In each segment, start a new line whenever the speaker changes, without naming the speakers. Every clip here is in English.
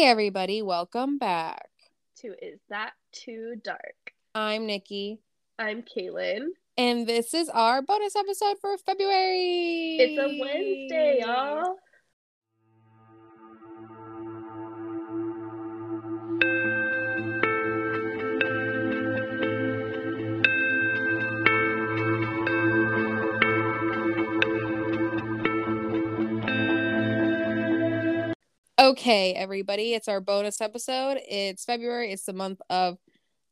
Hey, everybody, welcome back.
to Is That Too Dark?
I'm Nikki,
I'm Kalynn.
and this is our bonus episode for February.
It's a Wednesday, y'all.
Okay, everybody, it's our bonus episode. It's February, it's the month of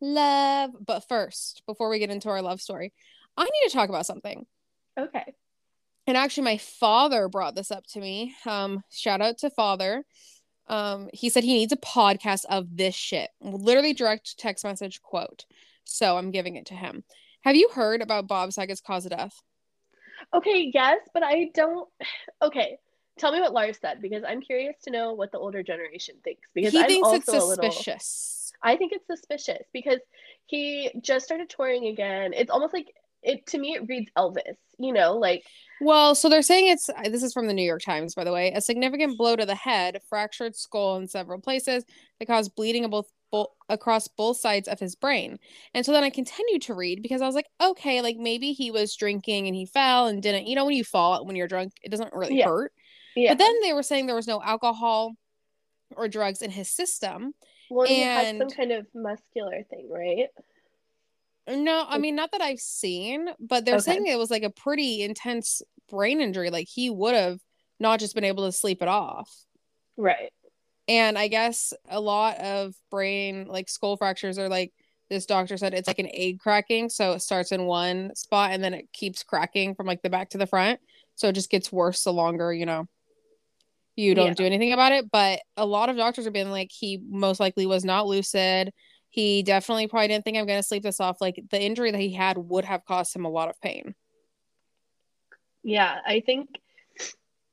love. But first, before we get into our love story, I need to talk about something.
Okay.
And actually, my father brought this up to me. Um, shout out to father. Um, he said he needs a podcast of this shit. Literally direct text message quote. So I'm giving it to him. Have you heard about Bob Saget's cause of death?
Okay, yes, but I don't. Okay, tell me what Lars said because I'm curious to know what the older generation thinks because
he
I'm
thinks
also
it's
a little.
suspicious.
I think it's suspicious because he just started touring again. It's almost like it to me. It reads Elvis, you know, like
Well, so they're saying it's this is from the New York Times, by the way. A significant blow to the head, fractured skull in several places that caused bleeding of both, both across both sides of his brain. And so then I continued to read because I was like, okay, like maybe he was drinking and he fell and didn't. You know, when you fall when you're drunk, it doesn't really
Yeah.
hurt.
Yeah.
But then they were saying there was no alcohol or drugs in his system.
well, he had some kind of muscular thing, right?
No, I mean not that I've seen, but they're
Okay.
saying it was like a pretty intense brain injury. Like he would have not just been able to sleep it off.
Right.
And I guess a lot of brain like skull fractures are like this doctor said it's like an egg cracking. So it starts in one spot and then it keeps cracking from like the back to the front. So it just gets worse the longer, you know, you don't
Yeah.
do anything about it. But a lot of doctors have been like, he most likely was not lucid. He definitely probably didn't think I'm going to sleep this off. Like the injury that he had would have caused him a lot of pain.
Yeah, I think,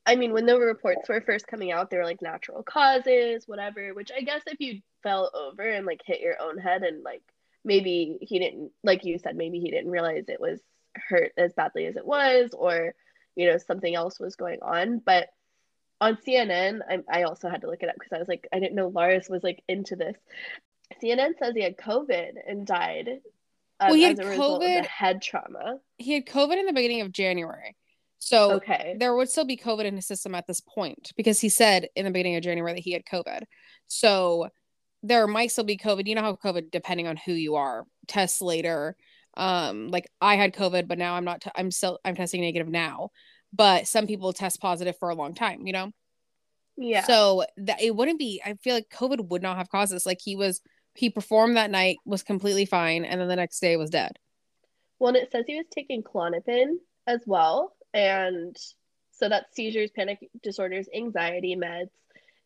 I mean, when the reports were first coming out, they were like natural causes, whatever, which I guess if you fell over and like hit your own head and like maybe he didn't, like you said, maybe he didn't realize it was hurt as badly as it was, or, you know, something else was going on. But on CNN, I, I also had to look it up because I was like, I didn't know Lars was like into this. CNN says he had COVID and died um,
Well, he had
a result of
COVID-
head trauma.
He had COVID in the beginning of January. So
Okay.
there would still be COVID in his system at this point because he said in the beginning of January that he had COVID. So there might still be COVID. You know how COVID, depending on who you are, tests later. Um, like I had COVID, but now I'm not. T- I'm still. I'm testing negative now. But some people test positive for a long time. You know.
Yeah.
So that it wouldn't be. I feel like COVID would not have caused this. Like he was. He performed that night, was completely fine, and then the next day was dead.
Well, and it says he was taking Klonopin as well. And so that's seizures, panic disorders, anxiety meds.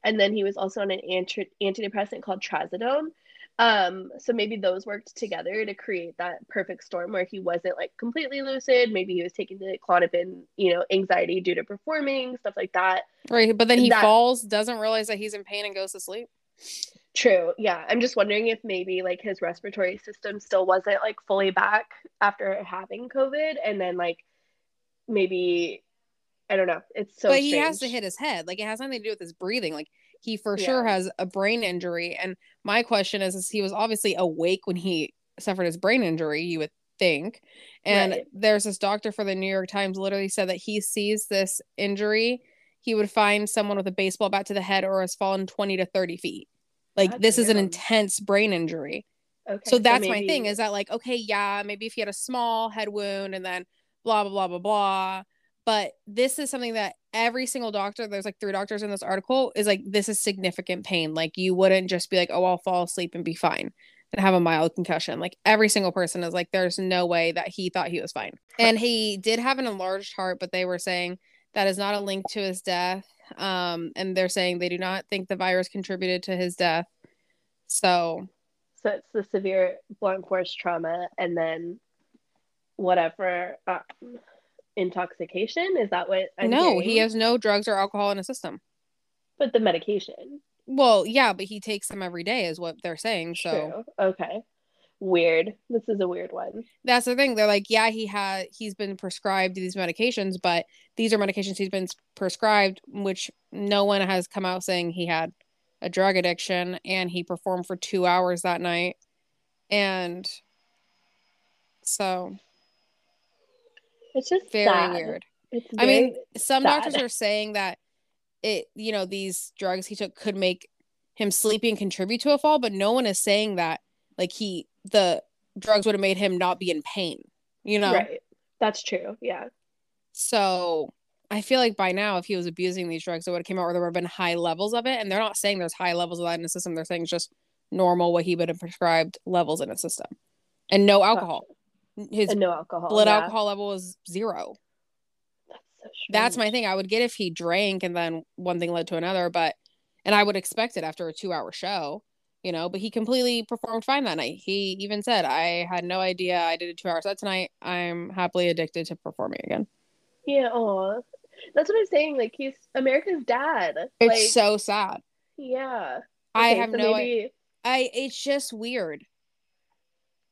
And then he was also on an anti- antidepressant called Trazodone. Um, so maybe those worked together to create that perfect storm where he wasn't like completely lucid. Maybe he was taking the Klonopin, you know, anxiety due to performing, stuff like that.
Right. But then he
That-
falls, doesn't realize that he's in pain, and goes to sleep.
True. Yeah. I'm just wondering if maybe like his respiratory system still wasn't like fully back after having COVID. And then like maybe, I don't know. It's so
but he has to hit his head. Like it has nothing to do with his breathing. Like he for
Yeah.
sure has a brain injury. And my question is, is he was obviously awake when he suffered his brain injury, you would think. And
Right.
there's this doctor for the New York Times literally said that he sees this injury, he would find someone with a baseball bat to the head or has fallen 20 to 30 feet. Like this is an intense brain injury.
Okay,
so that's my
maybe-
thing is that like okay yeah maybe if he had a small head wound and then blah blah blah blah blah but this is something that every single doctor there's like three doctors in this article is like this is significant pain. Like you wouldn't just be like oh i'll fall asleep and be fine and have a mild concussion. Like every single person is like there's no way that he thought he was fine. And he did have an enlarged heart but they were saying that is not a link to his death um and they're saying they do not think the virus contributed to his death. So
So it's the severe blunt force trauma and then whatever um, intoxication. Is that what I'm
no,
hearing?
he has no drugs or alcohol in his system.
But the medication.
Well, yeah, but he takes them every day, is what they're saying. So
True. Okay. Weird. This is a weird one.
that's the thing. They're like, yeah, he had he's been prescribed these medications, but these are medications he's been prescribed, which no one has come out saying he had a drug addiction and he performed for two hours that night. And so
It's just
very
sad.
weird.
It's
I mean, some
sad.
doctors are saying that it, you know, these drugs he took could make him sleepy and contribute to a fall, but no one is saying that like he the drugs would have made him not be in pain, you know?
right. That's true. Yeah.
So I feel like by now, if he was abusing these drugs, it would have came out where there would have been high levels of it. And they're not saying there's high levels of that in the system. They're saying it's just normal what he would have prescribed levels in a system. And no alcohol. His
no alcohol.
blood
yeah.
alcohol level was zero.
That's so
That's my thing. I would get if he drank and then one thing led to another, but and I would expect it after a two hour show, you know, but he completely performed fine that night. He even said, I had no idea I did a two hour set tonight. I'm happily addicted to performing again.
Yeah. Oh, that's what I'm saying. Like he's America's dad.
It's
like,
so sad.
yeah.
I have
so
no
maybe
I it's just weird.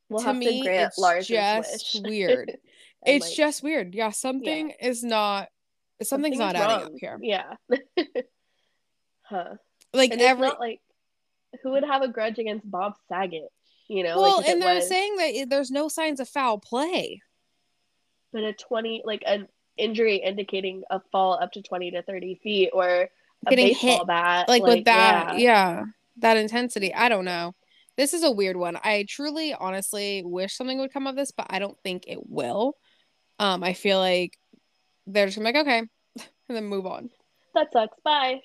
We'll
to me,
to grant
it's just weird. It's
like,
just weird. Yeah, something is not something's not
something's
adding up here.
Yeah. huh.
Like
and it's
every
not like who would have a grudge against Bob Saget? You know,
well,
like
and they're
was,
saying that there's no signs of foul play.
but a twenty like an injury indicating a fall up to twenty to thirty feet or a
Getting
baseball
hit,
bat.
Like, with that,
yeah.
yeah, that intensity. I don't know. This is a weird one. I truly, honestly wish something would come of this, but I don't think it will. Um, I feel like they're just like, okay, and then move on.
That sucks. Bye.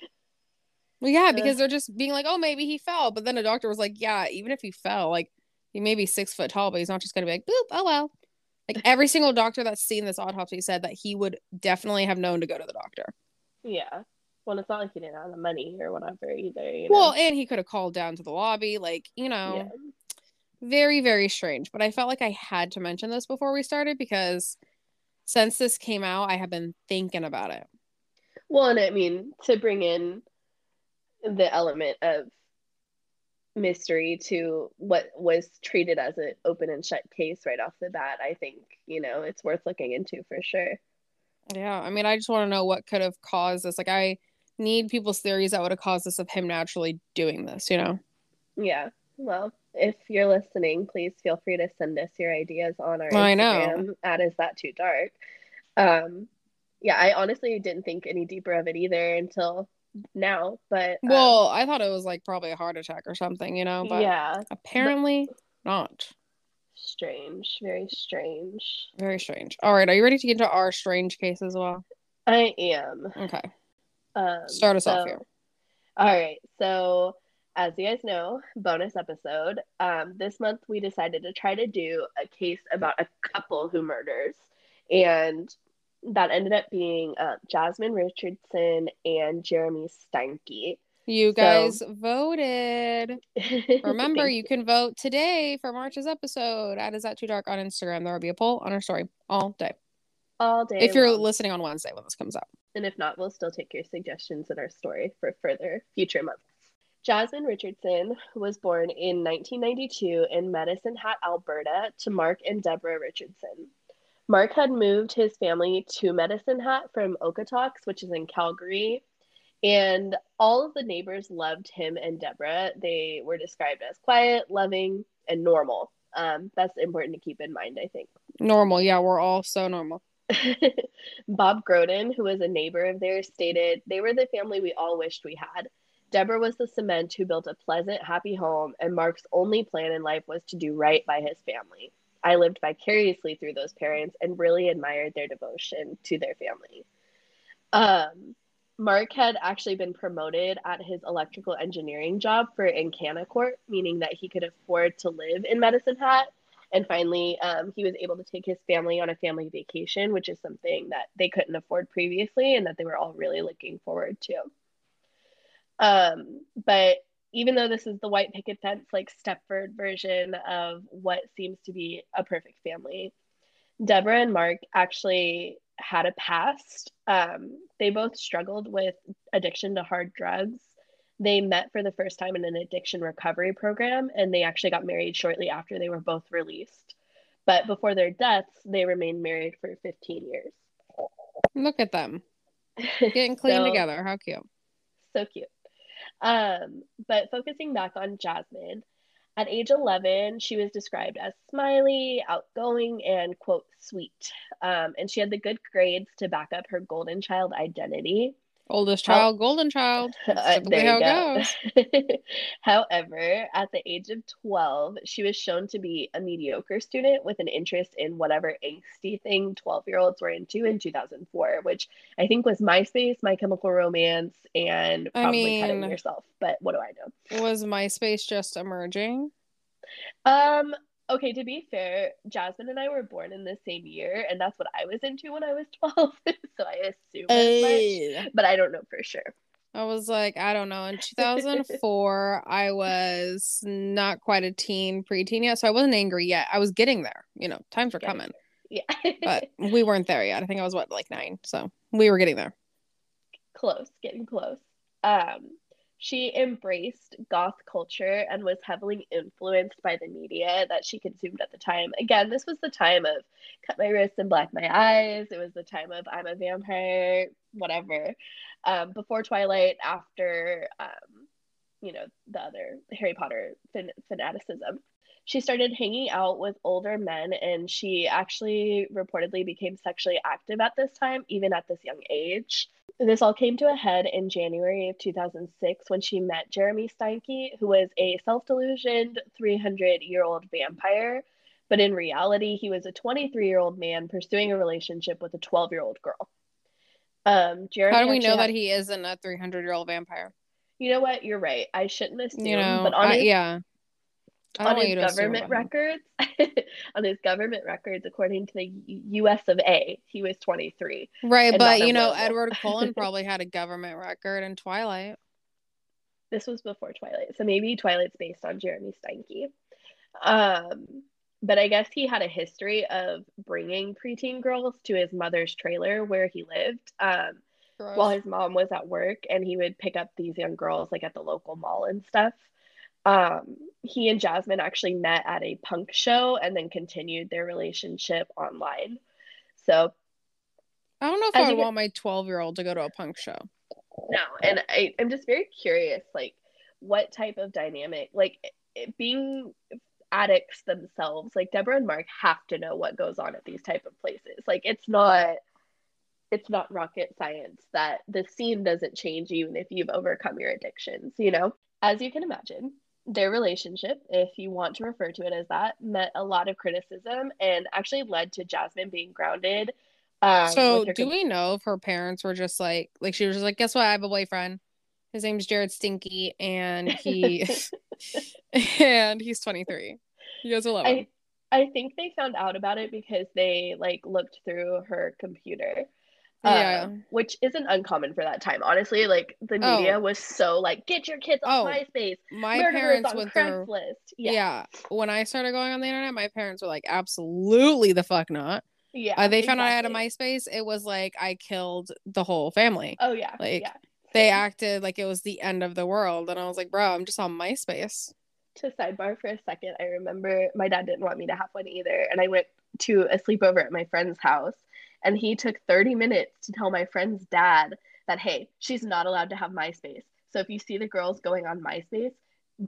Well, yeah, because they're just being like, oh, maybe he fell. But then a doctor was like, yeah, even if he fell, like he may be six foot tall, but he's not just gonna be like, boop, oh well. Like every single doctor that's seen this autopsy said that he would definitely have known to go to the doctor.
Yeah. Well, it's not like he didn't have the money or whatever either. You know?
Well, and he could have called down to the lobby, like, you know,
yeah.
very, very strange. But I felt like I had to mention this before we started because since this came out, I have been thinking about it.
Well, and I mean to bring in the element of mystery to what was treated as an open and shut case right off the bat, I think, you know, it's worth looking into for sure.
Yeah, I mean, I just want to know what could have caused this. Like, I need people's theories that would have caused this of him naturally doing this, you know?
Yeah. Well, if you're listening, please feel free to send us your ideas on our
I know.
Instagram at is that too dark. Um yeah, I honestly didn't think any deeper of it either until now, but um,
Well, I thought it was like probably a heart attack or something, you know? But
yeah,
apparently not.
strange, very strange.
Very strange. All right, are you ready to get into our strange case as well?
I am.
Okay,
Um,
start us off here.
All right. So, as you guys know, bonus episode. Um, this month we decided to try to do a case about a couple who murders, and that ended up being uh, Jasmine Richardson and Jeremy Steinke.
You
So-
guys voted. Remember,
Thank
you can vote today for March's episode. At Is That Too Dark on Instagram. There will be a poll on our story all day.
all day.
If you're listening on Wednesday when this comes out.
And if not, we'll still take your suggestions in our story for further future months. Jasmine Richardson was born in 1992 in Medicine Hat, Alberta, to Mark and Deborah Richardson. Mark had moved his family to Medicine Hat from Okotoks, which is in Calgary, and all of the neighbors loved him and Deborah. They were described as quiet, loving, and normal. Um, that's important to keep in mind, I think.
Normal. Yeah, we're all so normal.
Bob Groden, who was a neighbor of theirs, stated they were the family we all wished we had. Deborah was the cement who built a pleasant, happy home, and Mark's only plan in life was to do right by his family. I lived vicariously through those parents and really admired their devotion to their family. Um, Mark had actually been promoted at his electrical engineering job for Encanacorp, meaning that he could afford to live in Medicine Hat. And finally, um, he was able to take his family on a family vacation, which is something that they couldn't afford previously and that they were all really looking forward to. Um, but even though this is the white picket fence, like Stepford version of what seems to be a perfect family, Deborah and Mark actually had a past. Um, they both struggled with addiction to hard drugs. They met for the first time in an addiction recovery program, and they actually got married shortly after they were both released. But before their deaths, they remained married for 15 years.
Look at them getting clean
So-
together. How cute.
So cute. Um, but focusing back on Jasmine, at age 11, she was described as smiley, outgoing, and quote, sweet. Um, and she had the good grades to back up her golden child identity.
Oldest child, golden child.
Uh, there you go. However, at the age of 12, she was shown to be a mediocre student with an interest in whatever angsty thing 12 year olds were into in 2004, which I think was MySpace, My Chemical Romance, and
I
probably Cutting Yourself. But what do I know?
Was MySpace just emerging?
Um, okay, to be fair, Jasmine and I were born in the same year, and that's what I was into when I was 12. so I assume as much, but I don't know for sure.
I was like, I don't know. In 2004, I was not quite a teen, preteen yet, so I wasn't angry yet. I was getting there. You know, times were
Getting
coming,
Yeah.
but we weren't there yet. I think I was what, like nine, so we were getting there.
close, getting close. Um, she embraced goth culture and was heavily influenced by the media that she consumed at the time. Again, this was the time of cut my wrists and black my eyes. It was the time of I'm a vampire, whatever. Um, before Twilight, after um, you know, the other Harry Potter fan- fanaticism. She started hanging out with older men and she actually reportedly became sexually active at this time, even at this young age. This all came to a head in January of 2006 when she met Jeremy Steinke, who was a self delusioned 300 year old vampire. But in reality, he was a 23 year old man pursuing a relationship with a 12 year old girl. Um, Jeremy
How do we know
had-
that he isn't a 300 year old vampire?
You know what? You're right. I shouldn't assume,
You know,
but on
I-
his,
yeah. Don't
on his government records, on his government records, according to the U.S. of A, he was 23.
Right, but you know. Edward Cullen probably had a government record in Twilight.
This was before Twilight, so maybe Twilight's based on Jeremy Steinke. Um, but I guess he had a history of bringing preteen girls to his mother's trailer where he lived. Um, while his mom was at work and he would pick up these young girls like at the local mall and stuff. Um, he and Jasmine actually met at a punk show and then continued their relationship online. So
I don't know if I
you
would
get-
want my 12 year old to go to a punk show.
no, and I, I'm just very curious, like what type of dynamic, like it, being addicts themselves, like Deborah and Mark have to know what goes on at these type of places. Like it's not it's not rocket science that the scene doesn't change even if you've overcome your addictions, you know? As you can imagine, their relationship, if you want to refer to it as that, met a lot of criticism and actually led to Jasmine being grounded. Um,
so, do
com-
we know if her parents were just like, like she was just like, guess what? I have a boyfriend. His name's Jared Stinky, and he and he's 23. You guys will love him.
I I think they found out about it because they like looked through her computer.
Yeah.
Um, which isn't uncommon for that time. Honestly, like the
Oh.
media was so like, get your kids off
Oh,
MySpace.
My parents
on. Craigslist.
Yeah.
Yeah.
When I started going on the internet, my parents were like, absolutely the fuck not.
Yeah.
Uh, they found out I had a. MySpace. It was like I killed the whole family.
Oh yeah.
like,
yeah.
They acted like it was the end of the world. And I was like, bro, I'm just on MySpace.
to sidebar for a second, I remember my dad didn't want me to have one either. And I went to a sleepover at my friend's house, and he took 30 minutes to tell my friend's dad that, hey, she's not allowed to have MySpace. So if you see the girls going on MySpace,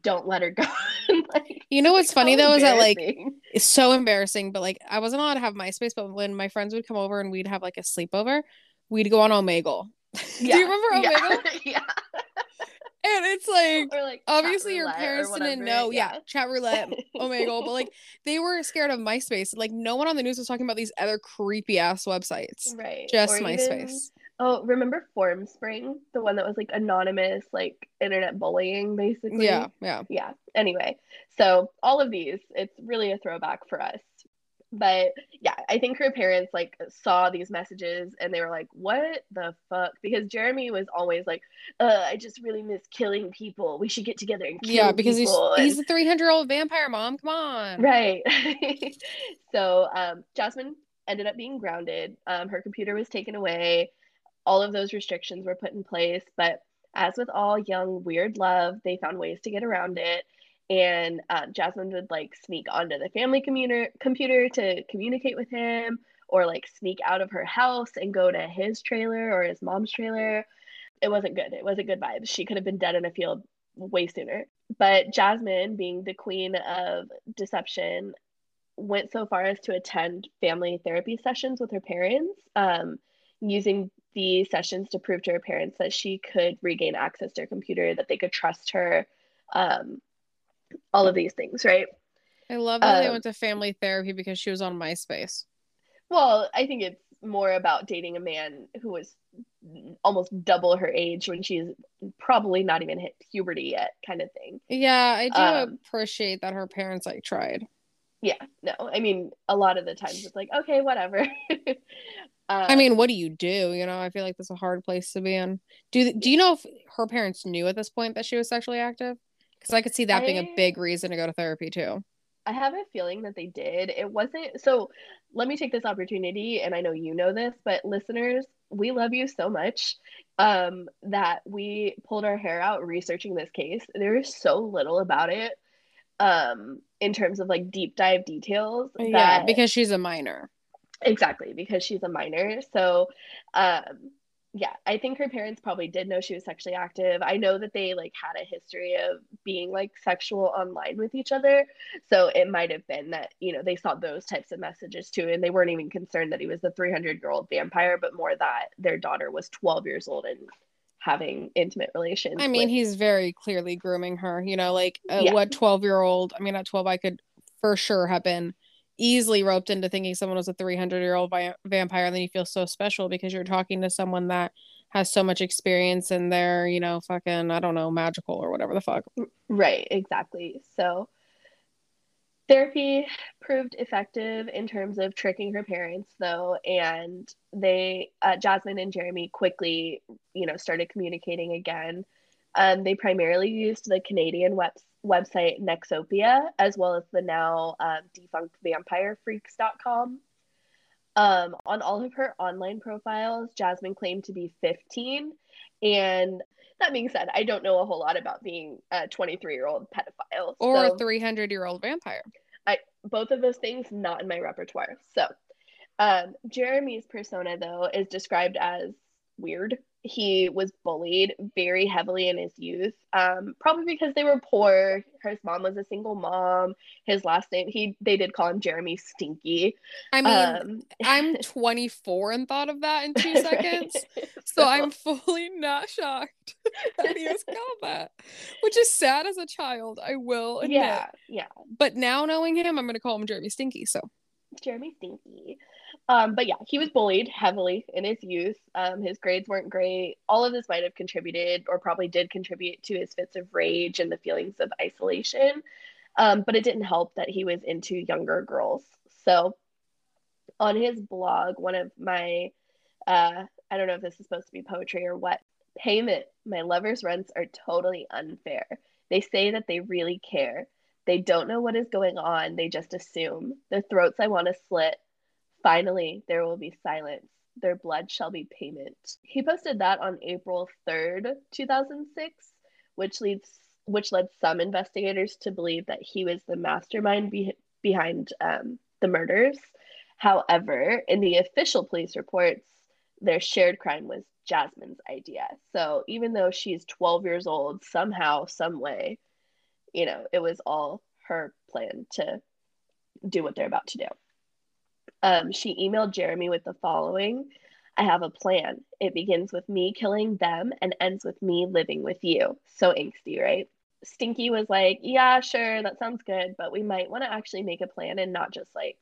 don't let her go. like,
You know what's funny though is that like it's so embarrassing, but like I wasn't allowed to have MySpace, but when my friends would come over and we'd have like a sleepover, we'd go on Omegle. Do you remember
yeah,
Omegle?
yeah.
And it's like
like
obviously your parents didn't know. Yeah, chat roulette, oh Omegle, but like they were scared of MySpace. Like no one on the news was talking about these other creepy ass websites.
right.
Just
Or even-
MySpace.
Oh, remember Formspring, the one that was like anonymous, like internet bullying, basically.
Yeah, yeah.
yeah anyway so all of these it's really a throwback for us but yeah i think her parents like saw these messages and they were like what the fuck? Because jeremy was always like uh i just really miss killing people. We should get together and kill
Yeah, because he's
people,"
he's
and-
a 300 year old vampire mom. Come on.
right. So um jasmine ended up being grounded. Um her computer was taken away. All of those restrictions were put in place. But as with all young weird love they found ways to get around it and uh, jasmine would like sneak onto the family commuter- computer to communicate with him or like sneak out of her house and go to his trailer or his mom's trailer it wasn't good. It wasn't good vibes. She could have been dead in a field way sooner. But Jasmine, being the queen of deception, went so far as to attend family therapy sessions with her parents, um, using the sessions to prove to her parents that she could regain access to her computer, that they could trust her, um, all of these things, right?
I love that um, they went to family therapy because she was on MySpace.
Well, I think it's more about dating a man who was almost double her age when she's probably not even hit puberty yet, kind of thing.
Yeah, I do um, appreciate that her parents like tried.
Yeah, no, I mean, a lot of the times it's like, okay, whatever. um,
I mean, what do you do? You know, I feel like that's a hard place to be in. Do Do you know if her parents knew at this point that she was sexually active? Because I could see that I, being a big reason to go to therapy too.
I have a feeling that they did. It wasn't so. Let me take this opportunity, and I know you know this, but listeners, we love you so much um, that we pulled our hair out researching this case. There is so little about it um, in terms of like deep dive details.
Yeah, because she's a minor.
Exactly, because she's a minor. So, um, yeah, I think her parents probably did know she was sexually active. I know that they like had a history of being like sexual online with each other. So it might have been that, you know, they saw those types of messages too. And they weren't even concerned that he was the 300 year old vampire, but more that their daughter was 12 years old and having intimate relations.
I mean, with... he's very clearly grooming her, you know, like uh, yeah. what 12 year old, I mean, at 12, I could for sure have been easily roped into thinking someone was a 300 year old vi- vampire and then you feel so special because you're talking to someone that has so much experience and they're you know fucking i don't know magical or whatever the fuck.
Right exactly. So therapy proved effective in terms of tricking her parents though and they uh, jasmine and jeremy quickly you know started communicating again um, they primarily used the canadian web- website Nexopia, as well as the now um, defunct vampirefreaks.com. Um, on all of her online profiles, Jasmine claimed to be 15. And that being said, I don't know a whole lot about being a 23 year old pedophile
or so a 300 year old vampire.
I both of those things not in my repertoire. So, um, Jeremy's persona though is described as weird he was bullied very heavily in his youth um, probably because they were poor. His mom was a single mom. His last name he they did call him jeremy stinky.
I mean um, i'm 24 and thought of that in two seconds so, so i'm fully not shocked that he was called that which is sad as a child i will admit.
yeah. Yeah
but now knowing him i'm going to call him jeremy stinky so.
Jeremy stinky um, but yeah, he was bullied heavily in his youth. Um, his grades weren't great. All of this might have contributed, or probably did contribute, to his fits of rage and the feelings of isolation. Um, but it didn't help that he was into younger girls. So, on his blog, one of my, uh, I don't know if this is supposed to be poetry or what, payment, my lover's rents are totally unfair. They say that they really care. They don't know what is going on. They just assume. The throats I want to slit Finally, there will be silence. Their blood shall be payment. He posted that on April 3rd, 2006, which leads which led some investigators to believe that he was the mastermind be- behind um, the murders. However, in the official police reports, their shared crime was Jasmine's idea. So even though she's 12 years old, somehow, some way, you know, it was all her plan to do what they're about to do. Um, she emailed Jeremy with the following I have a plan. It begins with me killing them and ends with me living with you. So angsty, right? Stinky was like, Yeah, sure, that sounds good, but we might want to actually make a plan and not just like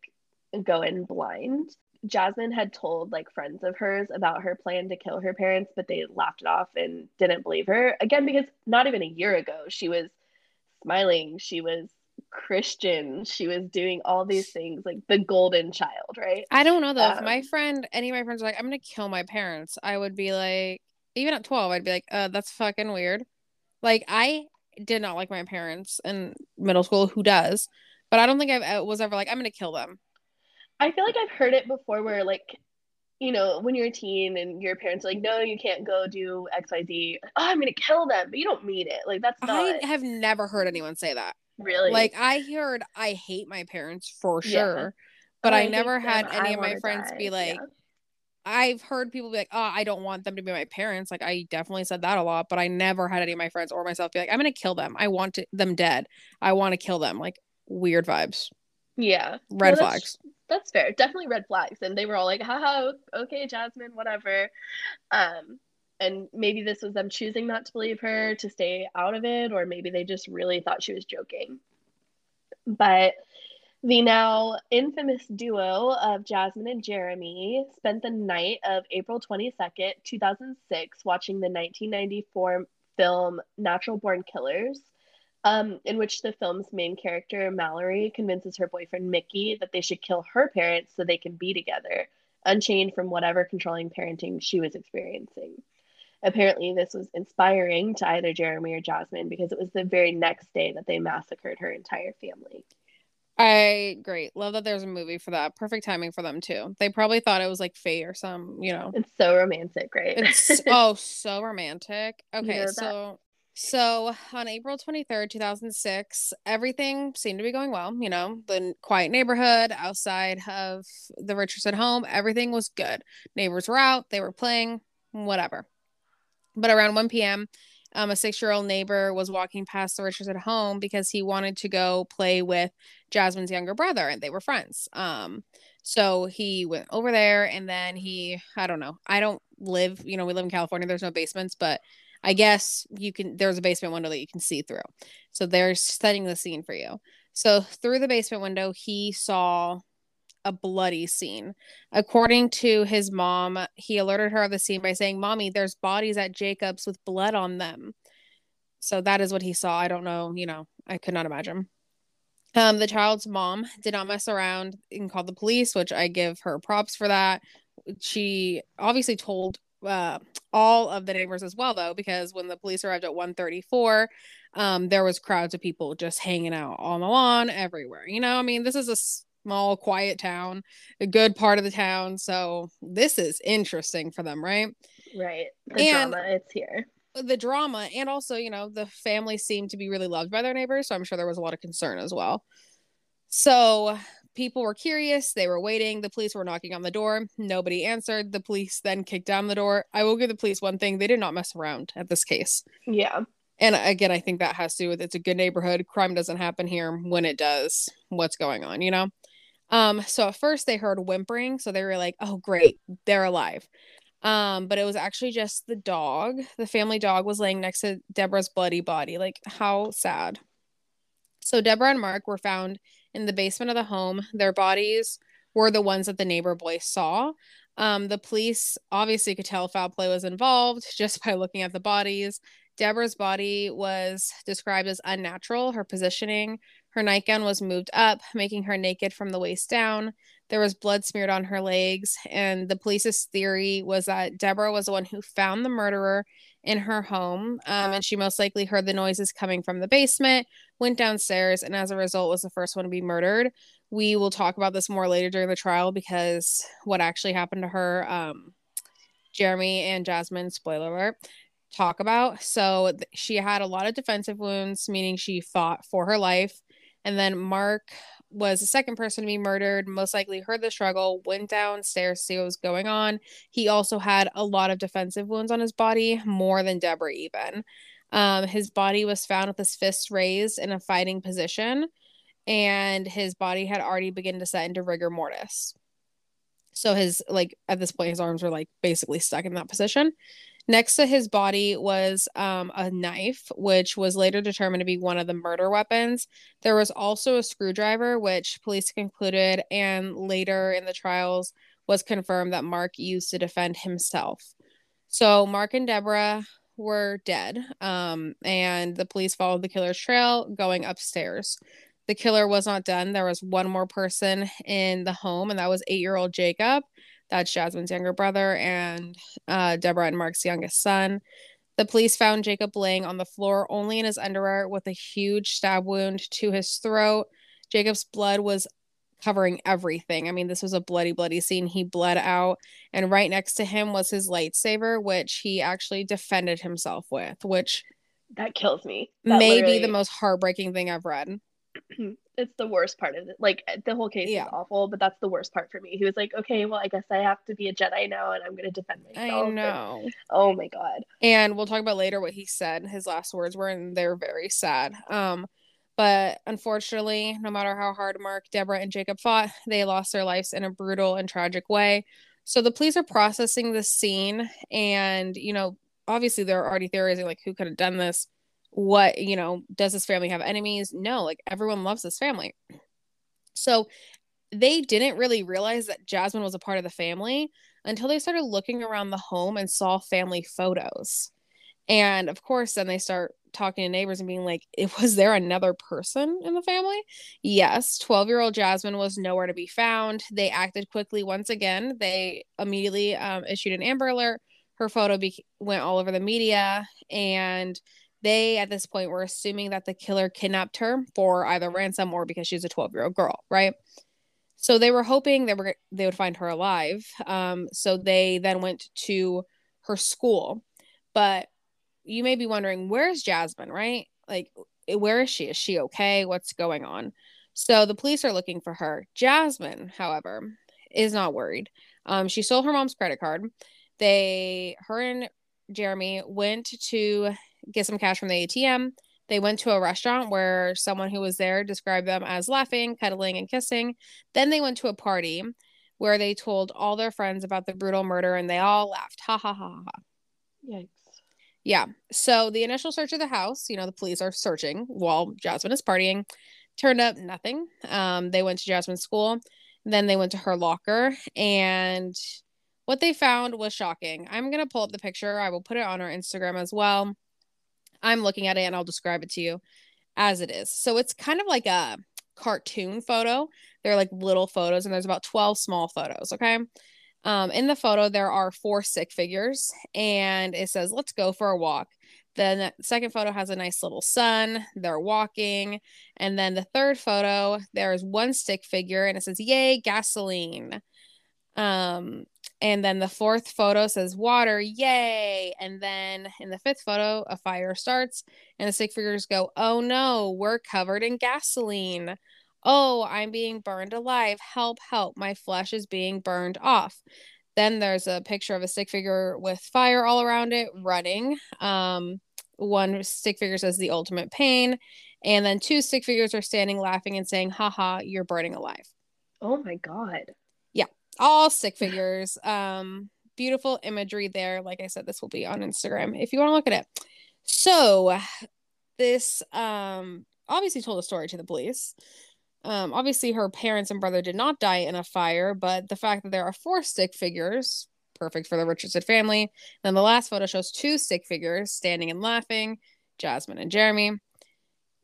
go in blind. Jasmine had told like friends of hers about her plan to kill her parents, but they laughed it off and didn't believe her. Again, because not even a year ago, she was smiling, she was Christian. She was doing all these things, like the golden child, right?
I don't know though. Um, if my um, friend, any of my friends are like, I'm gonna kill my parents, I would be like, even at 12, I'd be like, uh, that's fucking weird. Like, I did not like my parents in middle school. Who does? But I don't think I was ever like, I'm gonna kill them.
I feel like I've heard it before where, like, you know, when you're a teen and your parents are like, no, you can't go do XYZ. Oh, I'm going to kill them. But you don't mean it. Like, that's not.
I have never heard anyone say that.
Really?
Like I heard I hate my parents for sure. Yeah. But oh, I, I never had any of my friends die. be like, yeah. I've heard people be like, "Oh, I don't want them to be my parents." Like I definitely said that a lot, but I never had any of my friends or myself be like, "I'm going to kill them. I want to, them dead. I want to kill them." Like weird vibes.
Yeah.
Red
No, that's-
flags.
That's fair. Definitely red flags. And they were all like, haha, okay, Jasmine, whatever. Um, and maybe this was them choosing not to believe her to stay out of it, or maybe they just really thought she was joking. But the now infamous duo of Jasmine and Jeremy spent the night of April 22nd, 2006, watching the 1994 film Natural Born Killers, um, in which the film's main character, Mallory, convinces her boyfriend Mickey that they should kill her parents so they can be together, unchained from whatever controlling parenting she was experiencing. Apparently, this was inspiring to either Jeremy or Jasmine because it was the very next day that they massacred her entire family.
I great. Love that there's a movie for that. Perfect timing for them too. They probably thought it was like fate or some, you know.
It's so romantic, right?
It's oh so romantic. Okay,
know
so so on April 23rd, 2006, everything seemed to be going well, you know, the quiet neighborhood outside of the Richardson home, everything was good. Neighbors were out, they were playing, whatever. But around 1 p.m., um, a six year old neighbor was walking past the Richardson home because he wanted to go play with Jasmine's younger brother and they were friends. Um, so he went over there and then he, I don't know, I don't live, you know, we live in California, there's no basements, but I guess you can, there's a basement window that you can see through. So they're setting the scene for you. So through the basement window, he saw a bloody scene. According to his mom, he alerted her of the scene by saying, Mommy, there's bodies at Jacob's with blood on them. So that is what he saw. I don't know, you know, I could not imagine. Um, the child's mom did not mess around and called the police, which I give her props for that. She obviously told uh, all of the neighbors as well, though, because when the police arrived at 134, um, there was crowds of people just hanging out on the lawn everywhere. You know, I mean, this is a small, quiet town, a good part of the town. So this is interesting for them, right?
right. The
And-
drama, it's here.
The drama, and also, you know, the family seemed to be really loved by their neighbors. So I'm sure there was a lot of concern as well. So people were curious. They were waiting. The police were knocking on the door. Nobody answered. The police then kicked down the door. I will give the police one thing they did not mess around at this case.
Yeah.
And again, I think that has to do with it's a good neighborhood. Crime doesn't happen here. When it does, what's going on, you know? Um, so at first they heard whimpering, so they were like, "Oh, great, they're alive." Um, but it was actually just the dog. The family dog was laying next to Deborah's bloody body. Like, how sad. So Deborah and Mark were found in the basement of the home. Their bodies were the ones that the neighbor boy saw. Um, the police obviously could tell foul play was involved just by looking at the bodies. Deborah's body was described as unnatural. Her positioning, her nightgown was moved up, making her naked from the waist down. There was blood smeared on her legs, and the police's theory was that Deborah was the one who found the murderer in her home, um, and she most likely heard the noises coming from the basement, went downstairs, and as a result, was the first one to be murdered. We will talk about this more later during the trial because what actually happened to her, um, Jeremy and Jasmine, spoiler alert, talk about. So th- she had a lot of defensive wounds, meaning she fought for her life. And then Mark was the second person to be murdered, most likely heard the struggle, went downstairs to see what was going on. He also had a lot of defensive wounds on his body, more than Deborah even. Um, his body was found with his fists raised in a fighting position, and his body had already begun to set into rigor mortis. So his like at this point his arms were like basically stuck in that position. Next to his body was um, a knife, which was later determined to be one of the murder weapons. There was also a screwdriver, which police concluded, and later in the trials was confirmed that Mark used to defend himself. So Mark and Deborah were dead, um, and the police followed the killer's trail, going upstairs. The killer was not done. There was one more person in the home, and that was eight-year-old Jacob. That's Jasmine's younger brother and uh, Deborah and Mark's youngest son. The police found Jacob laying on the floor only in his underwear with a huge stab wound to his throat. Jacob's blood was covering everything. I mean, this was a bloody, bloody scene. He bled out, and right next to him was his lightsaber, which he actually defended himself with, which
That kills me. That
may be
literally-
the most heartbreaking thing I've read.
it's the worst part of it. Like the whole case
Yeah.
is awful, but that's the worst part for me. He was like, "Okay, well, I guess I have to be a Jedi now, and I'm going to defend myself."
I
And-
know.
oh my god.
And we'll talk about later what he said. His last words were, and they're very sad. Um, but unfortunately, no matter how hard Mark, Deborah, and Jacob fought, they lost their lives in a brutal and tragic way. So the police are processing this scene, and you know, obviously they're already theorizing like who could have done this. What you know, does this family have enemies? No, like everyone loves this family. So they didn't really realize that Jasmine was a part of the family until they started looking around the home and saw family photos. And of course, then they start talking to neighbors and being like, "It was there another person in the family?" Yes, 12-year-old Jasmine was nowhere to be found. They acted quickly once again. They immediately um, issued an Amber Alert. Her photo be- went all over the media, and they at this point were assuming that the killer kidnapped her for either ransom or because she's a 12-year-old girl, right? So they were hoping they were they would find her alive. Um, so they then went to her school, but you may be wondering where's Jasmine, right? Like, where is she? Is she okay? What's going on? So the police are looking for her. Jasmine, however, is not worried. Um, she stole her mom's credit card. They, her and Jeremy went to get some cash from the ATM. They went to a restaurant where someone who was there described them as laughing, cuddling, and kissing. Then they went to a party where they told all their friends about the brutal murder and they all laughed. Ha ha ha ha.
Yikes.
Yeah. So the initial search of the house, you know, the police are searching while Jasmine is partying. Turned up nothing. Um, they went to Jasmine's school. Then they went to her locker. And what they found was shocking. I'm going to pull up the picture. I will put it on our Instagram as well. I'm looking at it and I'll describe it to you as it is. So it's kind of like a cartoon photo. They're like little photos, and there's about 12 small photos. Okay. Um, in the photo, there are four stick figures, and it says, Let's go for a walk. Then the second photo has a nice little sun. They're walking. And then the third photo, there's one stick figure and it says, Yay, gasoline. Um, and then the fourth photo says water, yay. And then in the fifth photo, a fire starts and the stick figures go, Oh no, we're covered in gasoline. Oh, I'm being burned alive. Help, help. My flesh is being burned off. Then there's a picture of a stick figure with fire all around it running. Um, one stick figure says the ultimate pain. And then two stick figures are standing laughing and saying, haha, you're burning alive.
Oh my god.
All stick figures. Um, beautiful imagery there. Like I said, this will be on Instagram if you want to look at it. So this um obviously told a story to the police. Um, obviously, her parents and brother did not die in a fire, but the fact that there are four stick figures, perfect for the Richardson family. Then the last photo shows two stick figures standing and laughing, Jasmine and Jeremy.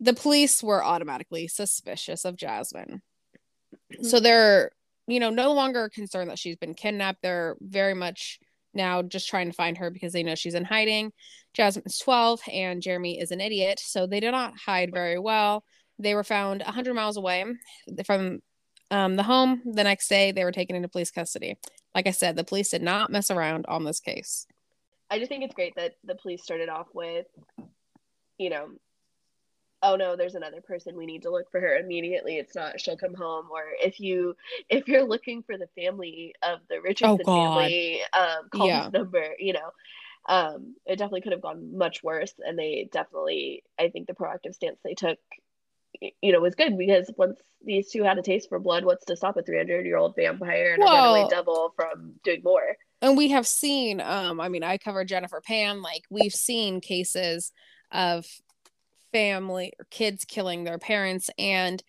The police were automatically suspicious of Jasmine. So they're, you know, no longer concerned that she's been kidnapped. They're very much now just trying to find her because they know she's in hiding. Jasmine's 12 and Jeremy is an idiot. So they did not hide very well. They were found 100 miles away from um, the home. The next day, they were taken into police custody. Like I said, the police did not mess around on this case.
I just think it's great that the police started off with, you know, oh no, there's another person. We need to look for her immediately. It's not she'll come home. Or if you if you're looking for the family of the Richardson
Oh,
family, um, call
Yeah.
this number. You know, um, it definitely could have gone much worse. And they definitely, I think, the proactive stance they took, you know, was good because once these two had a taste for blood, what's to stop a 300 year old vampire and a runaway
Well-
devil from doing more?
and we have seen um i mean i covered jennifer pan like we've seen cases of family or kids killing their parents and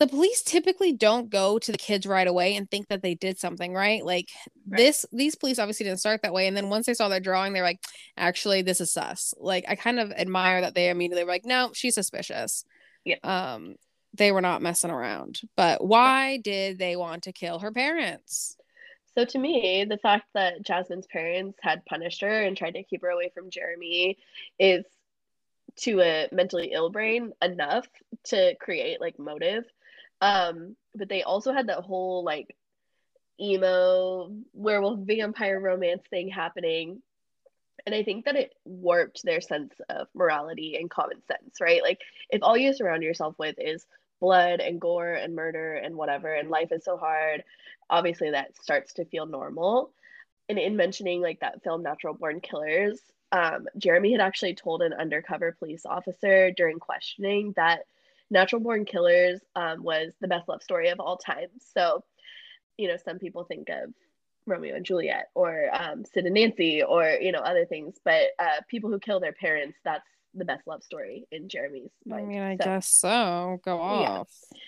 the police typically don't go to the kids right away and think that they did something right? Like
Right.
this these police obviously didn't start that way and then once they saw their drawing they're like actually this is sus. Like i kind of admire that they immediately were like no she's suspicious.
Yeah.
um they were not messing around but why did they want to kill her parents?
So to me, the fact that Jasmine's parents had punished her and tried to keep her away from Jeremy is to a mentally ill brain enough to create like motive. Um, but they also had that whole like emo werewolf vampire romance thing happening. And I think that it warped their sense of morality and common sense, right? Like, if all you surround yourself with is blood and gore and murder and whatever, and life is so hard, obviously that starts to feel normal. And in mentioning like that film Natural Born Killers, um, Jeremy had actually told an undercover police officer during questioning that Natural Born Killers um, was the best love story of all time. So, you know, some people think of Romeo and Juliet or um, Sid and Nancy or, you know, other things, but uh, people who kill their parents, that's the best love story in Jeremy's mind.
I mean, I
so,
guess so. Go off.
Yeah.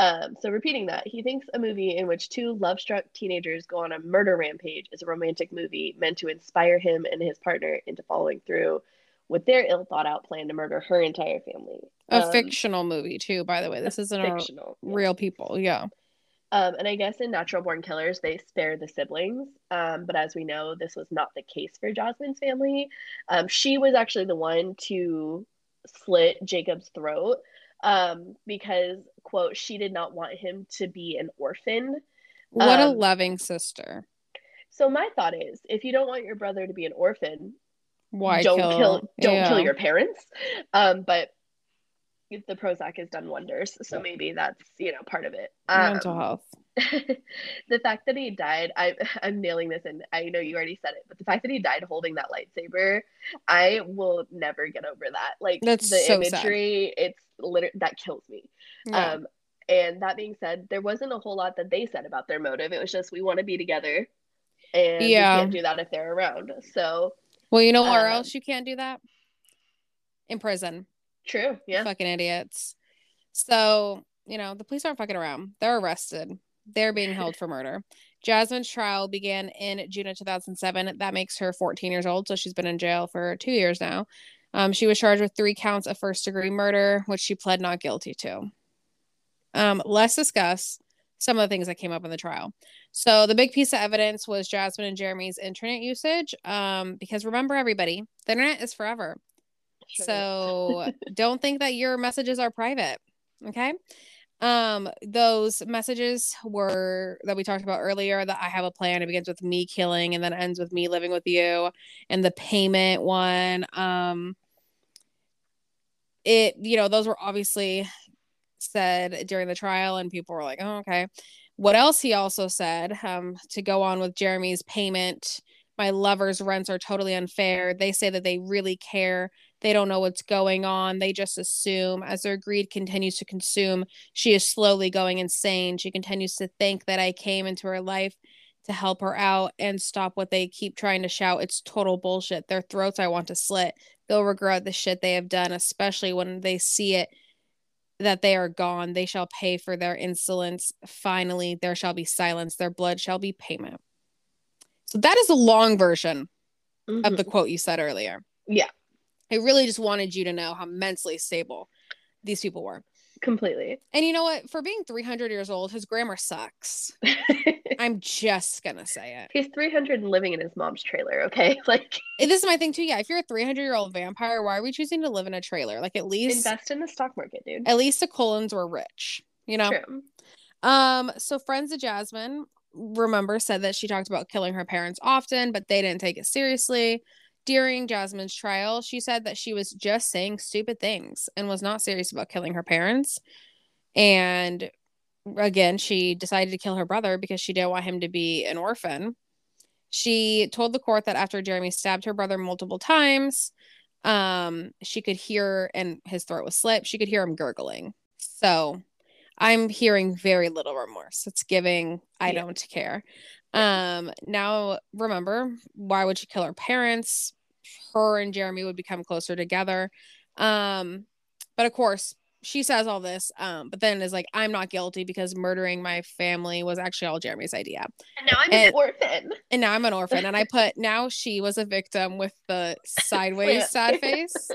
Um, so repeating that, he thinks a movie in which two love-struck teenagers go on a murder rampage is a romantic movie meant to inspire him and his partner into following through with their ill-thought-out plan to murder her entire family.
A um, fictional movie too, by the way. This isn't fictional, a, yeah. real people. Yeah.
Um, and I guess in Natural Born Killers, they spare the siblings. Um, but as we know, this was not the case for Jasmine's family. Um, she was actually the one to slit Jacob's throat um, because quote she did not want him to be an orphan.
What um, a loving sister.
So my thought is, if you don't want your brother to be an orphan,
why
don't
kill,
kill don't yeah. kill your parents. Um, but the Prozac has done wonders, so maybe that's you know part of it.
Um, Mental health.
the fact that he died, I I'm nailing this, and I know you already said it, but the fact that he died holding that lightsaber, I will never get over that. Like
that's
the
so
imagery,
sad.
it's literally that kills me. Yeah. Um, and that being said, there wasn't a whole lot that they said about their motive. It was just we want to be together, and yeah. we can't do that if they're around. So,
well, you know where um, else you can't do that? In prison.
True. Yeah.
Fucking idiots. So you know the police aren't fucking around. They're arrested. They're being held for murder. Jasmine's trial began in June of 2007. That makes her 14 years old, so she's been in jail for two years now. Um, she was charged with three counts of first degree murder, which she pled not guilty to. Um, let's discuss some of the things that came up in the trial. So, the big piece of evidence was Jasmine and Jeremy's internet usage. Um, because remember, everybody, the internet is forever. Sure. So, don't think that your messages are private. Okay. Um, those messages were that we talked about earlier that I have a plan. It begins with me killing and then ends with me living with you. And the payment one, um, it, you know, those were obviously said during the trial, and people were like, oh, okay. What else he also said, um, to go on with Jeremy's payment, my lover's rents are totally unfair. They say that they really care they don't know what's going on. They just assume. As their greed continues to consume, she is slowly going insane. She continues to think that I came into her life to help her out and stop what they keep trying to shout. It's total bullshit. Their throats I want to slit. They'll regret the shit they have done, especially when they see it that they are gone. They shall pay for their insolence. Finally, there shall be silence. Their blood shall be payment. So that is a long version mm-hmm. of the quote you said earlier.
Yeah.
I really just wanted you to know how mentally stable these people were.
Completely.
And you know what? For being 300 years old, his grammar sucks. I'm just gonna say it.
He's 300 and living in his mom's trailer. Okay, like
this is my thing too. Yeah, if you're a 300 year old vampire, why are we choosing to live in a trailer? Like at least
invest in the stock market, dude.
At least the Cullens were rich. You know. True. Um. So friends of Jasmine, remember, said that she talked about killing her parents often, but they didn't take it seriously. During Jasmine's trial, she said that she was just saying stupid things and was not serious about killing her parents. And again, she decided to kill her brother because she didn't want him to be an orphan. She told the court that after Jeremy stabbed her brother multiple times, um, she could hear, and his throat was slit, she could hear him gurgling. So I'm hearing very little remorse. It's giving, I yeah. don't care. Um, now remember, why would she kill her parents? Her and Jeremy would become closer together. Um, but of course, she says all this, um, but then is like, I'm not guilty because murdering my family was actually all Jeremy's idea.
And now I'm and, an orphan.
And now I'm an orphan. and I put now she was a victim with the sideways sad face.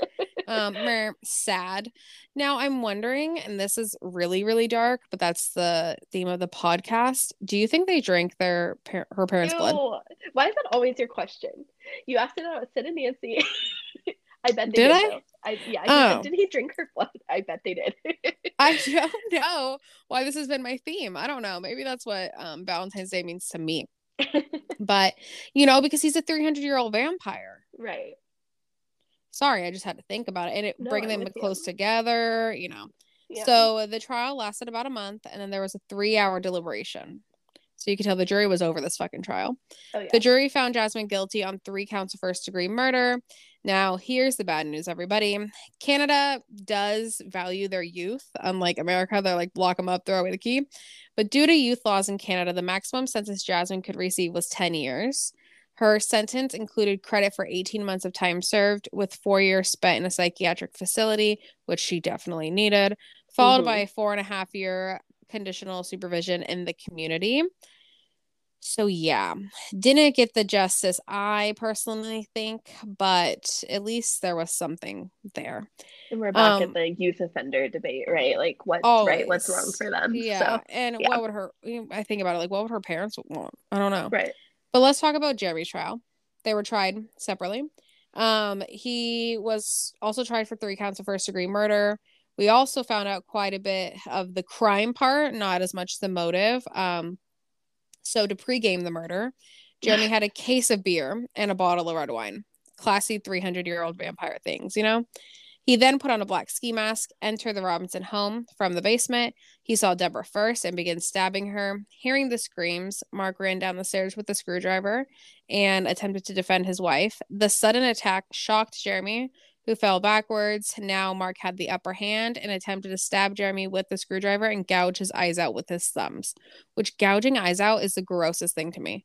Um, sad. Now I'm wondering, and this is really, really dark, but that's the theme of the podcast. Do you think they drank their her parents' Ew. blood?
Why is that always your question? You asked it about Sid and Nancy. I bet they
did.
did
I?
I yeah. Oh. Did he drink her blood? I bet they did.
I don't know why this has been my theme. I don't know. Maybe that's what um, Valentine's Day means to me. but you know, because he's a 300 year old vampire.
Right.
Sorry, I just had to think about it. And it
No,
bringing
I'm
them
with you.
close together, you know.
Yeah.
So the trial lasted about a month and then there was a three hour deliberation. So you could tell the jury was over this fucking trial.
oh yeah.
The jury found Jasmine guilty on three counts of first degree murder. Now, here's the bad news, everybody. Canada does value their youth. Unlike America, they're like, lock them up, throw away the key. But due to youth laws in Canada, the maximum sentence Jasmine could receive was 10 years. Her sentence included credit for 18 months of time served, with four years spent in a psychiatric facility, which she definitely needed, followed
Mhm.
by a four and a half year conditional supervision in the community. So, yeah, didn't get the justice I personally think, but at least there was something there.
and we're back
um,
at the youth offender debate, right? Like what's right, what's wrong for them.
Yeah.
So
and
yeah.
what would her, I think about it, like, what would her parents want? I don't know.
right.
But let's talk about Jeremy's trial. They were tried separately. Um, he was also tried for three counts of first degree murder. We also found out quite a bit of the crime part, not as much the motive. Um, so to pregame the murder, Jeremy had a case of beer and a bottle of red wine. Classy 300 year old vampire things, you know? He then put on a black ski mask, entered the Robinson home from the basement. He saw Deborah first and began stabbing her. Hearing the screams, Mark ran down the stairs with a screwdriver and attempted to defend his wife. The sudden attack shocked Jeremy, who fell backwards. Now Mark had the upper hand and attempted to stab Jeremy with the screwdriver and gouge his eyes out with his thumbs, which gouging eyes out is the grossest thing to me.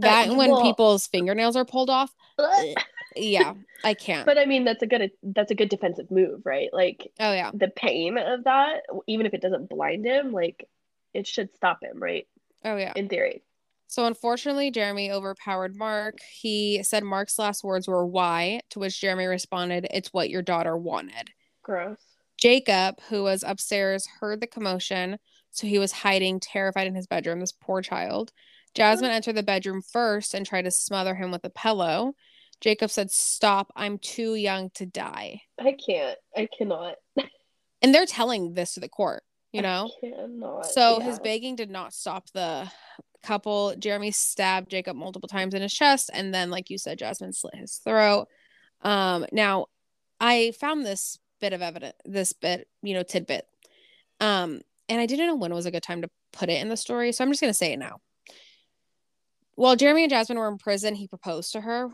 That and when
well-
people's fingernails are pulled off, eh, yeah, I can't.
But I mean, that's a good that's a good defensive move, right? Like
oh yeah.
the pain of that, even if it doesn't blind him, like it should stop him, right?
Oh yeah.
In theory.
So unfortunately, Jeremy overpowered Mark. He said Mark's last words were why, to which Jeremy responded, It's what your daughter wanted.
Gross.
Jacob, who was upstairs, heard the commotion, so he was hiding, terrified in his bedroom. This poor child. Jasmine entered the bedroom first and tried to smother him with a pillow. Jacob said, Stop, I'm too young to die.
I can't. I cannot.
And they're telling this to the court, you know?
I cannot.
So
yeah.
his begging did not stop the couple. Jeremy stabbed Jacob multiple times in his chest, and then, like you said, Jasmine slit his throat. Um, now I found this bit of evidence, this bit, you know, tidbit. Um, and I didn't know when was a good time to put it in the story, so I'm just gonna say it now. While Jeremy and Jasmine were in prison, he proposed to her,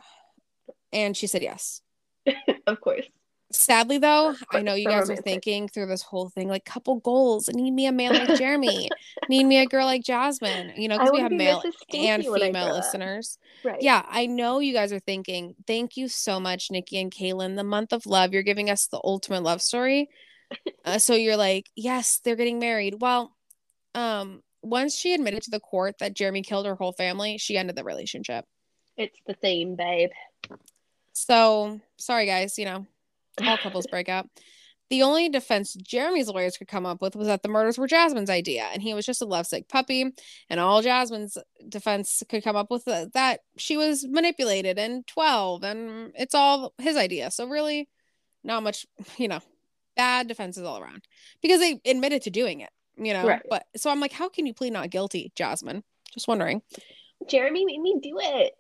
and she said yes.
of course.
Sadly, though, I know you
so
guys are thinking through this whole thing like couple goals. Need me a man like Jeremy. Need me a girl like Jasmine. You know, because we have
be
male and female listeners.
Right.
Yeah, I know you guys are thinking. Thank you so much, Nikki and Kalynn. The month of love. You're giving us the ultimate love story. Uh, so you're like, yes, they're getting married. Well, um, once she admitted to the court that Jeremy killed her whole family, she ended the relationship.
It's the theme, babe.
So sorry, guys. You know, all couples break up. The only defense Jeremy's lawyers could come up with was that the murders were Jasmine's idea and he was just a lovesick puppy. And all Jasmine's defense could come up with uh, that she was manipulated and 12 and it's all his idea. So, really, not much, you know, bad defenses all around because they admitted to doing it, you know.
Right.
But so I'm like, how can you plead not guilty, Jasmine? Just wondering.
Jeremy made me do it.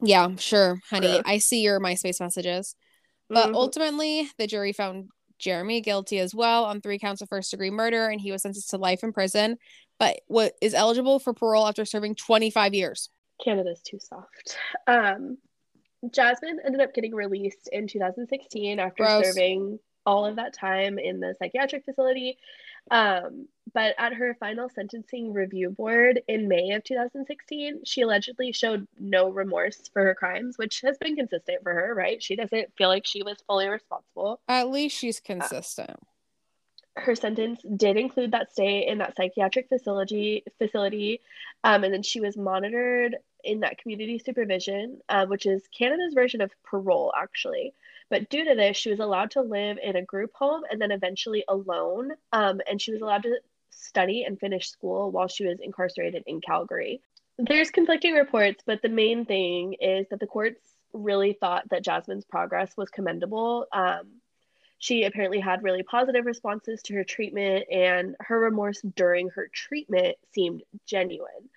Yeah, sure, honey.
Gross.
I see your MySpace messages. But
Mhm.
ultimately, the jury found Jeremy guilty as well on three counts of first degree murder, and he was sentenced to life in prison, but what is eligible for parole after serving 25 years.
Canada's too soft. Um, Jasmine ended up getting released in 2016 after
Gross.
serving all of that time in the psychiatric facility. Um, but at her final sentencing review board in May of 2016, she allegedly showed no remorse for her crimes, which has been consistent for her, right? She doesn't feel like she was fully responsible.
At least she's consistent.
her sentence did include that stay in that psychiatric facility facility um, and then she was monitored in that community supervision uh, which is canada's version of parole actually but due to this she was allowed to live in a group home and then eventually alone um, and she was allowed to study and finish school while she was incarcerated in calgary there's conflicting reports but the main thing is that the courts really thought that jasmine's progress was commendable um, she apparently had really positive responses to her treatment, and her remorse during her treatment seemed genuine.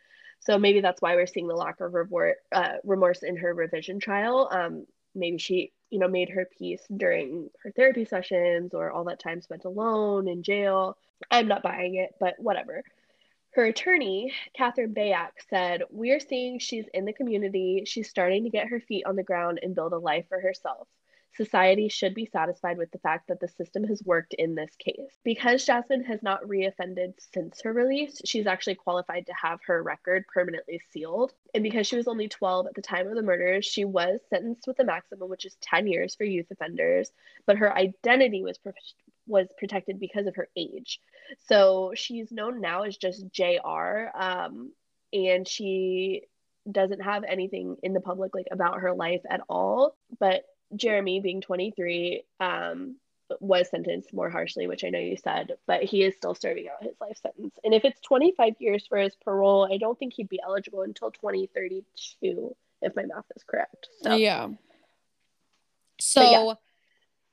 So maybe that's why we're seeing the lack of revor- uh, remorse in her revision trial. Um, maybe she, you know, made her peace during her therapy sessions or all that time spent alone in jail. I'm not buying it, but whatever. Her attorney, Catherine Bayak, said, We're seeing she's in the community. She's starting to get her feet on the ground and build a life for herself. Society should be satisfied with the fact that the system has worked in this case. Because Jasmine has not reoffended since her release, she's actually qualified to have her record permanently sealed. And because she was only 12 at the time of the murders, she was sentenced with a maximum, which is 10 years for youth offenders, but her identity was pro- was protected because of her age. So she's known now as just JR. Um, and she doesn't have anything in the public like about her life at all. But Jeremy, being 23, um, was sentenced more harshly, which I know you said, but he is still serving out his life sentence. And if it's 25 years for his parole, I don't think he'd be eligible until 2032, if my math is correct. So,
yeah. So, yeah.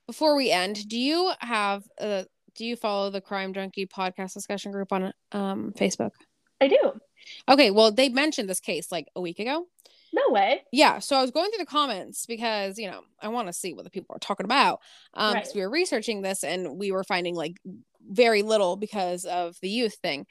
before we end, do you have uh do you follow the Crime Junkie podcast discussion group on um Facebook?
I do.
Okay, well, they mentioned this case like a week ago.
No way.
Yeah. So I was going through the comments because, you know, I want to see what the people are talking about. Um, right. we were researching this and we were finding like very little because of the youth thing.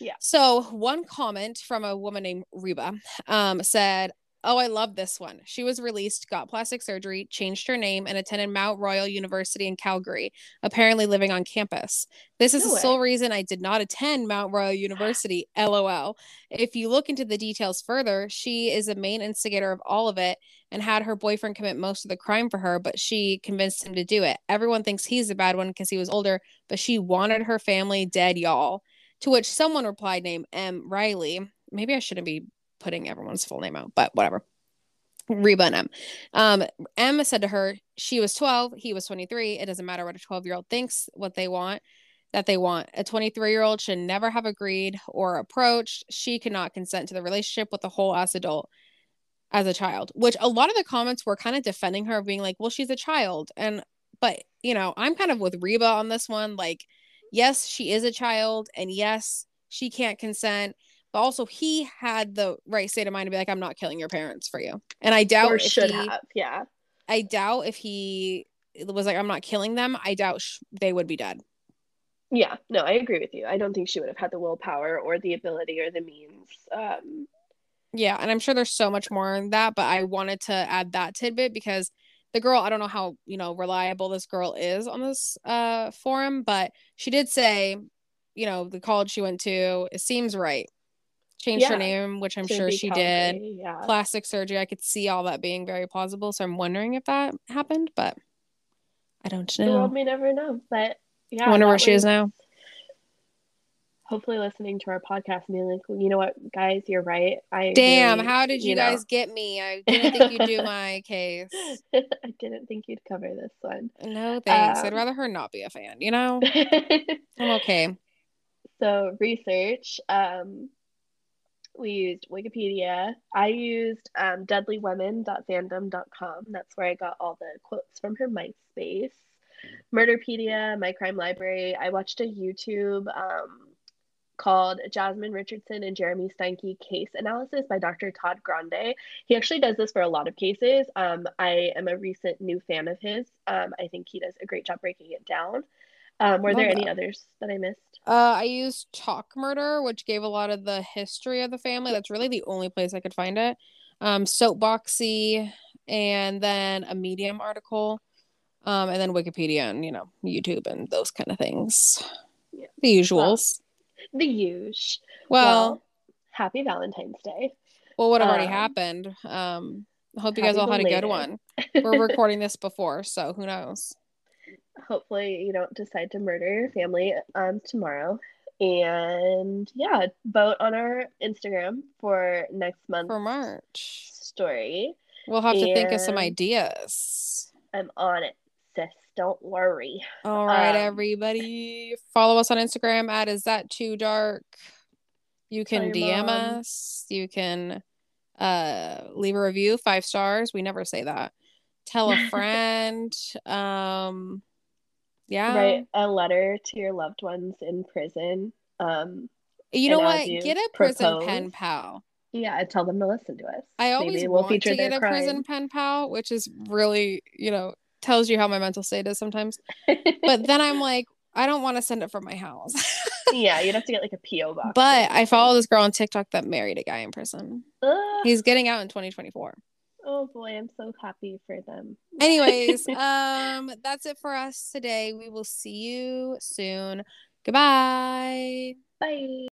Yeah.
So one comment from a woman named Reba um, said, Oh, I love this one. She was released, got plastic surgery, changed her name, and attended Mount Royal University in Calgary, apparently living on campus. This is no the sole reason I did not attend Mount Royal University, lol. If you look into the details further, she is the main instigator of all of it and had her boyfriend commit most of the crime for her, but she convinced him to do it. Everyone thinks he's the bad one because he was older, but she wanted her family dead, y'all. To which someone replied, named M. Riley. Maybe I shouldn't be putting everyone's full name out, but whatever. Reba and M. Um, M said to her, she was 12, he was 23. It doesn't matter what a 12 year old thinks, what they want, that they want. A 23 year old should never have agreed or approached. She cannot consent to the relationship with a whole ass adult as a child, which a lot of the comments were kind of defending her, being like, well, she's a child. And, but, you know, I'm kind of with Reba on this one. Like, yes, she is a child, and yes, she can't consent but also he had the right state of mind to be like, I'm not killing your parents for you. And I doubt
or should he, have, yeah.
I doubt if he was like, I'm not killing them. I doubt sh- they would be dead.
Yeah, no, I agree with you. I don't think she would have had the willpower or the ability or the means. Um,
yeah, and I'm sure there's so much more in that, but I wanted to add that tidbit because the girl, I don't know how, you know, reliable this girl is on this uh forum, but she did say, you know, the college she went to, it seems right changed yeah. her name, which I'm sure she did. Yeah. Plastic surgery. I could see all that being very plausible. So I'm wondering if that happened, but I don't know.
The world may never know. But yeah.
I wonder where she is now.
Hopefully listening to our podcast and being like, well, you know what, guys, you're right. I
Damn, really, how did you, you guys know. get me? I didn't think you'd do my case.
I didn't think you'd cover this one.
No, thanks. Um, I'd rather her not be a fan, you know? I'm okay.
So research. Um we used Wikipedia. I used um, deadlywomen.fandom.com. That's where I got all the quotes from her MySpace. Murderpedia, My Crime Library. I watched a YouTube um, called Jasmine Richardson and Jeremy Steinke Case Analysis by Dr. Todd Grande. He actually does this for a lot of cases. Um, I am a recent new fan of his. Um, I think he does a great job breaking it down. Um, were Love there that. any others that I missed?
Uh, I used Talk Murder, which gave a lot of the history of the family. That's really the only place I could find it. Um, Soapboxy, and then a Medium article, um, and then Wikipedia and you know YouTube and those kind of things. Yeah. The usuals.
Well, the usual.
Well, well,
happy Valentine's Day.
Well, what um, already happened. Um, I hope you guys all had a good one. We're recording this before, so who knows
hopefully you don't decide to murder your family um tomorrow. And yeah vote on our instagram for next month
for march.
story.
We'll have and to think of some ideas.
I'm on it sis. Don't worry.
All right um, everybody. Follow us on instagram at is that too dark? You can dm mom. us. You can uh leave a review five stars. We never say that. Tell a friend. Um yeah
write a letter to your loved ones in prison um
you know what you get a prison pen pal
Yeah, tell them to listen to us.
I always
Maybe we'll
want
feature
to get a
crime.
prison pen pal, which is really, you know, tells you how my mental state is sometimes. But then I'm like, I don't want to send it from my house.
yeah, you'd have to get like a PO box.
but I follow this girl on TikTok that married a guy in prison.
Ugh.
He's getting out in 2024.
Oh boy, I'm so happy for them.
Anyways, um, that's it for us today. We will see you soon. Goodbye.
Bye.